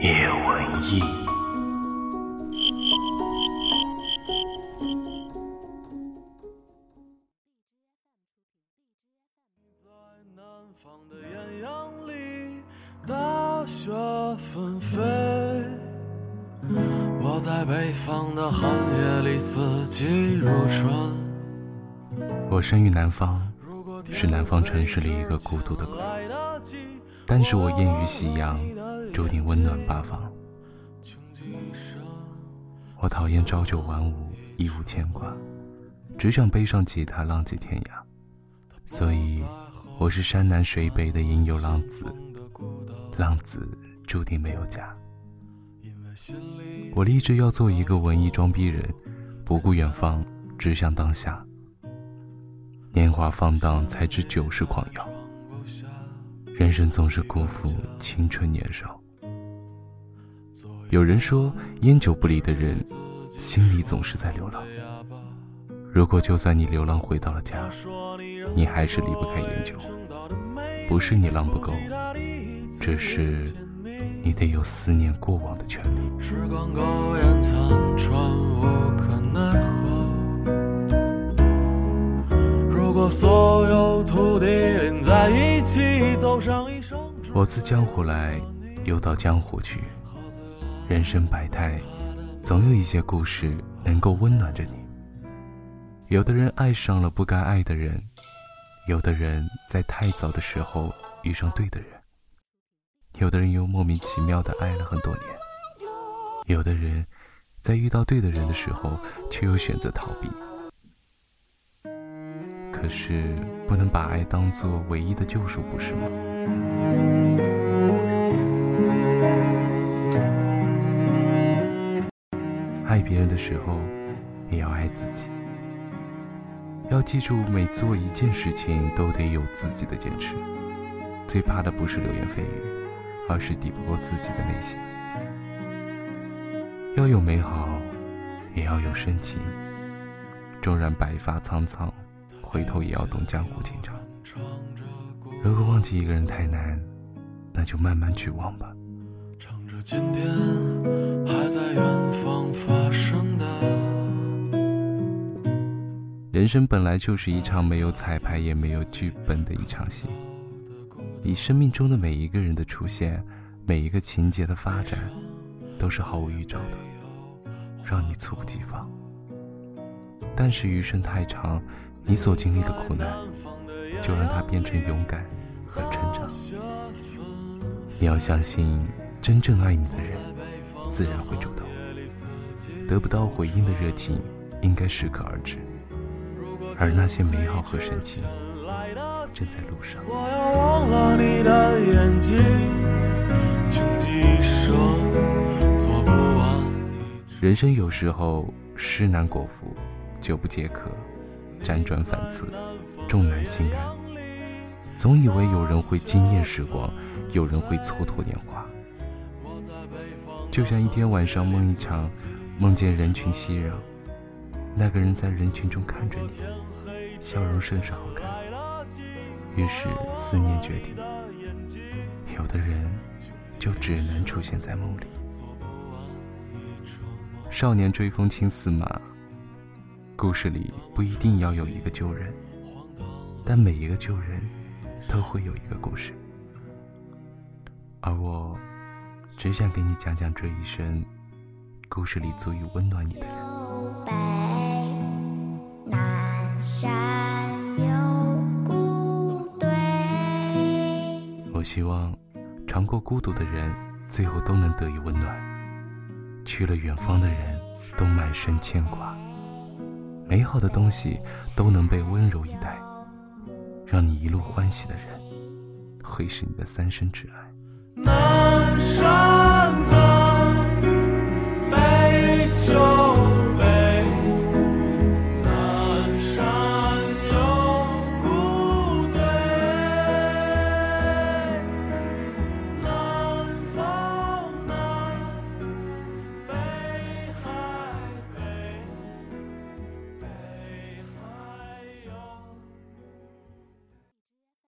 叶文艺。纷飞，我在北方的寒夜里四季如春。我生于南方，是南方城市里一个孤独的鬼。但是我艳于夕阳，注定温暖八方。我讨厌朝九晚五，一无牵挂，只想背上吉他浪迹天涯。所以，我是山南水北的吟游浪子，浪子注定没有家。我立志要做一个文艺装逼人，不顾远方，只想当下。年华放荡，才知酒是狂药。人生总是辜负青春年少。有人说，烟酒不离的人，心里总是在流浪。如果就算你流浪回到了家，你还是离不开烟酒。不是你浪不够，只是你得有思念过往的权利。时光苟延残喘，无可所有土地连在一起，走上一生。我自江湖来，又到江湖去。人生百态，总有一些故事能够温暖着你。有的人爱上了不该爱的人，有的人在太早的时候遇上对的人，有的人又莫名其妙的爱了很多年，有的人在遇到对的人的时候却又选择逃避。可是不能把爱当做唯一的救赎，不是吗？爱别人的时候，也要爱自己。要记住，每做一件事情都得有自己的坚持。最怕的不是流言蜚语，而是抵不过自己的内心。要有美好，也要有深情。纵然白发苍苍，回头也要懂江湖情长。如果忘记一个人太难，那就慢慢去忘吧。今天还在远方发生的。人生本来就是一场没有彩排也没有剧本的一场戏。你生命中的每一个人的出现，每一个情节的发展，都是毫无预兆的，让你猝不及防。但是余生太长，你所经历的苦难，就让它变成勇敢和成长。你要相信。真正爱你的人，自然会主动。得不到回应的热情，应该适可而止。而那些美好和深情，正在路上。人生有时候诗难果腹，久不解渴，辗转反侧，重难心安。总以为有人会惊艳时光，有人会蹉跎年华。就像一天晚上梦一场，梦见人群熙攘，那个人在人群中看着你，笑容甚是好看。于是思念决定，有的人就只能出现在梦里。少年追风轻似马，故事里不一定要有一个旧人，但每一个旧人都会有一个故事，而我。只想给你讲讲这一生故事里足以温暖你的人。我希望尝过孤独的人最后都能得以温暖，去了远方的人都满身牵挂，美好的东西都能被温柔以待，让你一路欢喜的人，会是你的三生挚爱。